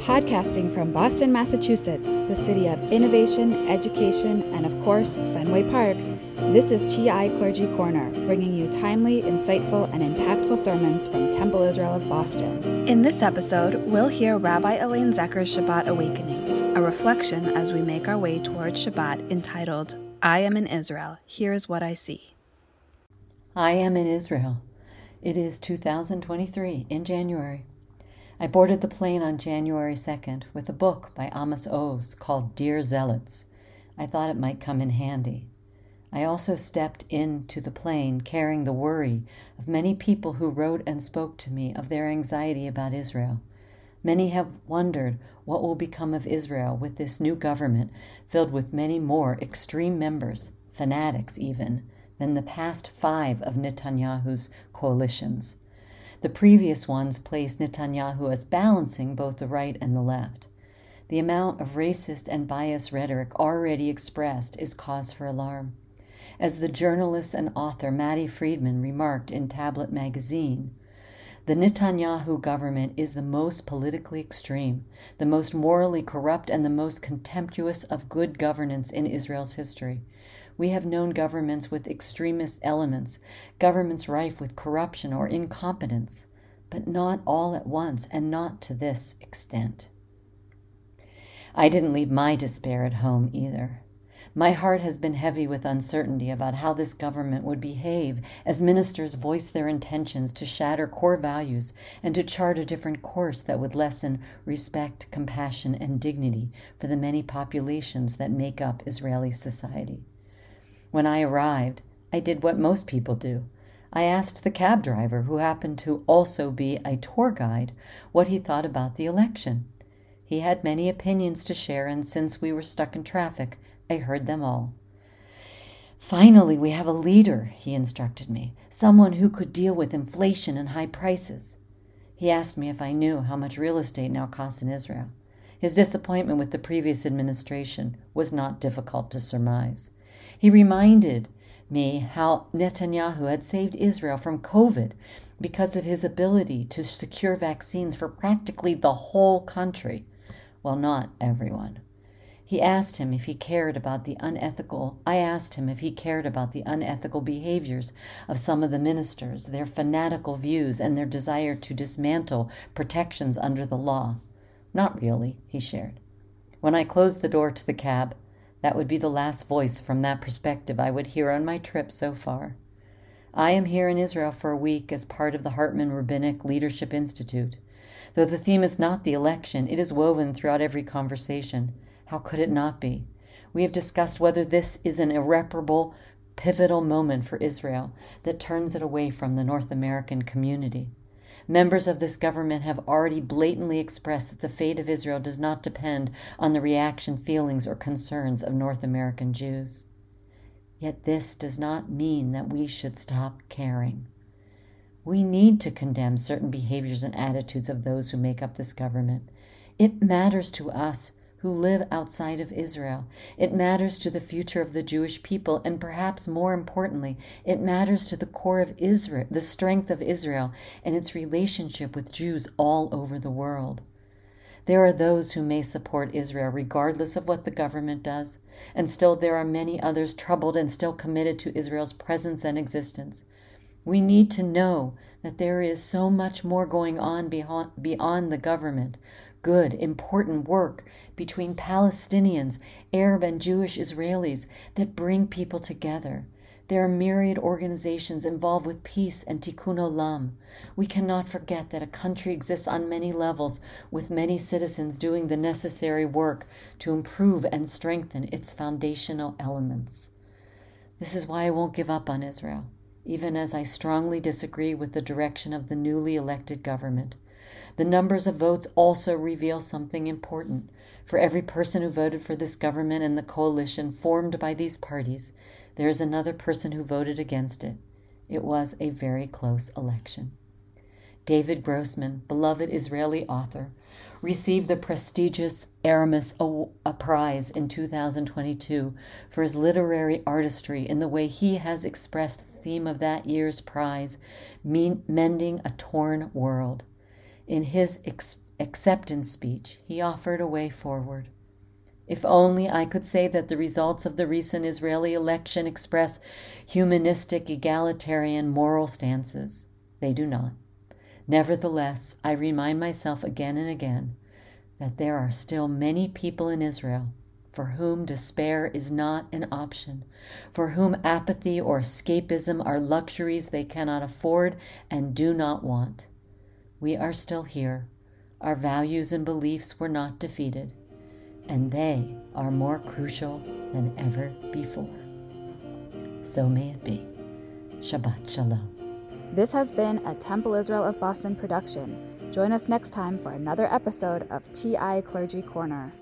Podcasting from Boston, Massachusetts, the city of innovation, education, and of course, Fenway Park, this is TI Clergy Corner, bringing you timely, insightful, and impactful sermons from Temple Israel of Boston. In this episode, we'll hear Rabbi Elaine Zecher's Shabbat Awakenings, a reflection as we make our way towards Shabbat entitled, I Am in Israel, Here's What I See. I am in Israel. It is 2023 in January. I boarded the plane on January 2nd with a book by Amos Oz called Dear Zealots. I thought it might come in handy. I also stepped into the plane carrying the worry of many people who wrote and spoke to me of their anxiety about Israel. Many have wondered what will become of Israel with this new government filled with many more extreme members, fanatics even, than the past five of Netanyahu's coalitions. The previous ones placed Netanyahu as balancing both the right and the left. The amount of racist and biased rhetoric already expressed is cause for alarm. As the journalist and author Matti Friedman remarked in Tablet magazine, the Netanyahu government is the most politically extreme, the most morally corrupt, and the most contemptuous of good governance in Israel's history. We have known governments with extremist elements, governments rife with corruption or incompetence, but not all at once and not to this extent. I didn't leave my despair at home either. My heart has been heavy with uncertainty about how this government would behave as ministers voice their intentions to shatter core values and to chart a different course that would lessen respect, compassion, and dignity for the many populations that make up Israeli society. When I arrived, I did what most people do. I asked the cab driver, who happened to also be a tour guide, what he thought about the election. He had many opinions to share, and since we were stuck in traffic, I heard them all. Finally, we have a leader, he instructed me, someone who could deal with inflation and high prices. He asked me if I knew how much real estate now costs in Israel. His disappointment with the previous administration was not difficult to surmise. He reminded me how Netanyahu had saved Israel from COVID because of his ability to secure vaccines for practically the whole country. Well, not everyone. He asked him if he cared about the unethical I asked him if he cared about the unethical behaviors of some of the ministers, their fanatical views and their desire to dismantle protections under the law. Not really, he shared. When I closed the door to the cab, that would be the last voice from that perspective I would hear on my trip so far. I am here in Israel for a week as part of the Hartman Rabbinic Leadership Institute. Though the theme is not the election, it is woven throughout every conversation. How could it not be? We have discussed whether this is an irreparable, pivotal moment for Israel that turns it away from the North American community. Members of this government have already blatantly expressed that the fate of Israel does not depend on the reaction, feelings, or concerns of North American Jews. Yet this does not mean that we should stop caring. We need to condemn certain behaviors and attitudes of those who make up this government. It matters to us who live outside of Israel. It matters to the future of the Jewish people, and perhaps more importantly, it matters to the core of Israel, the strength of Israel, and its relationship with Jews all over the world. There are those who may support Israel regardless of what the government does, and still there are many others troubled and still committed to Israel's presence and existence. We need to know that there is so much more going on beyond the government, good, important work between Palestinians, Arab, and Jewish Israelis that bring people together. There are myriad organizations involved with peace and tikkun olam. We cannot forget that a country exists on many levels, with many citizens doing the necessary work to improve and strengthen its foundational elements. This is why I won't give up on Israel, even as I strongly disagree with the direction of the newly elected government. The numbers of votes also reveal something important. For every person who voted for this government and the coalition formed by these parties, there is another person who voted against it. It was a very close election. David Grossman, beloved Israeli author, received the prestigious Erasmus Prize in 2022 for his literary artistry in the way he has expressed the theme of that year's prize, Mending a Torn World. In his ex- except in speech, he offered a way forward. If only I could say that the results of the recent Israeli election express humanistic, egalitarian, moral stances. They do not. Nevertheless, I remind myself again and again that there are still many people in Israel for whom despair is not an option, for whom apathy or escapism are luxuries they cannot afford and do not want. We are still here. Our values and beliefs were not defeated and they are more crucial than ever before. So may it be. Shabbat Shalom. This has been a Temple Israel of Boston production. Join us next time for another episode of TI Clergy Corner.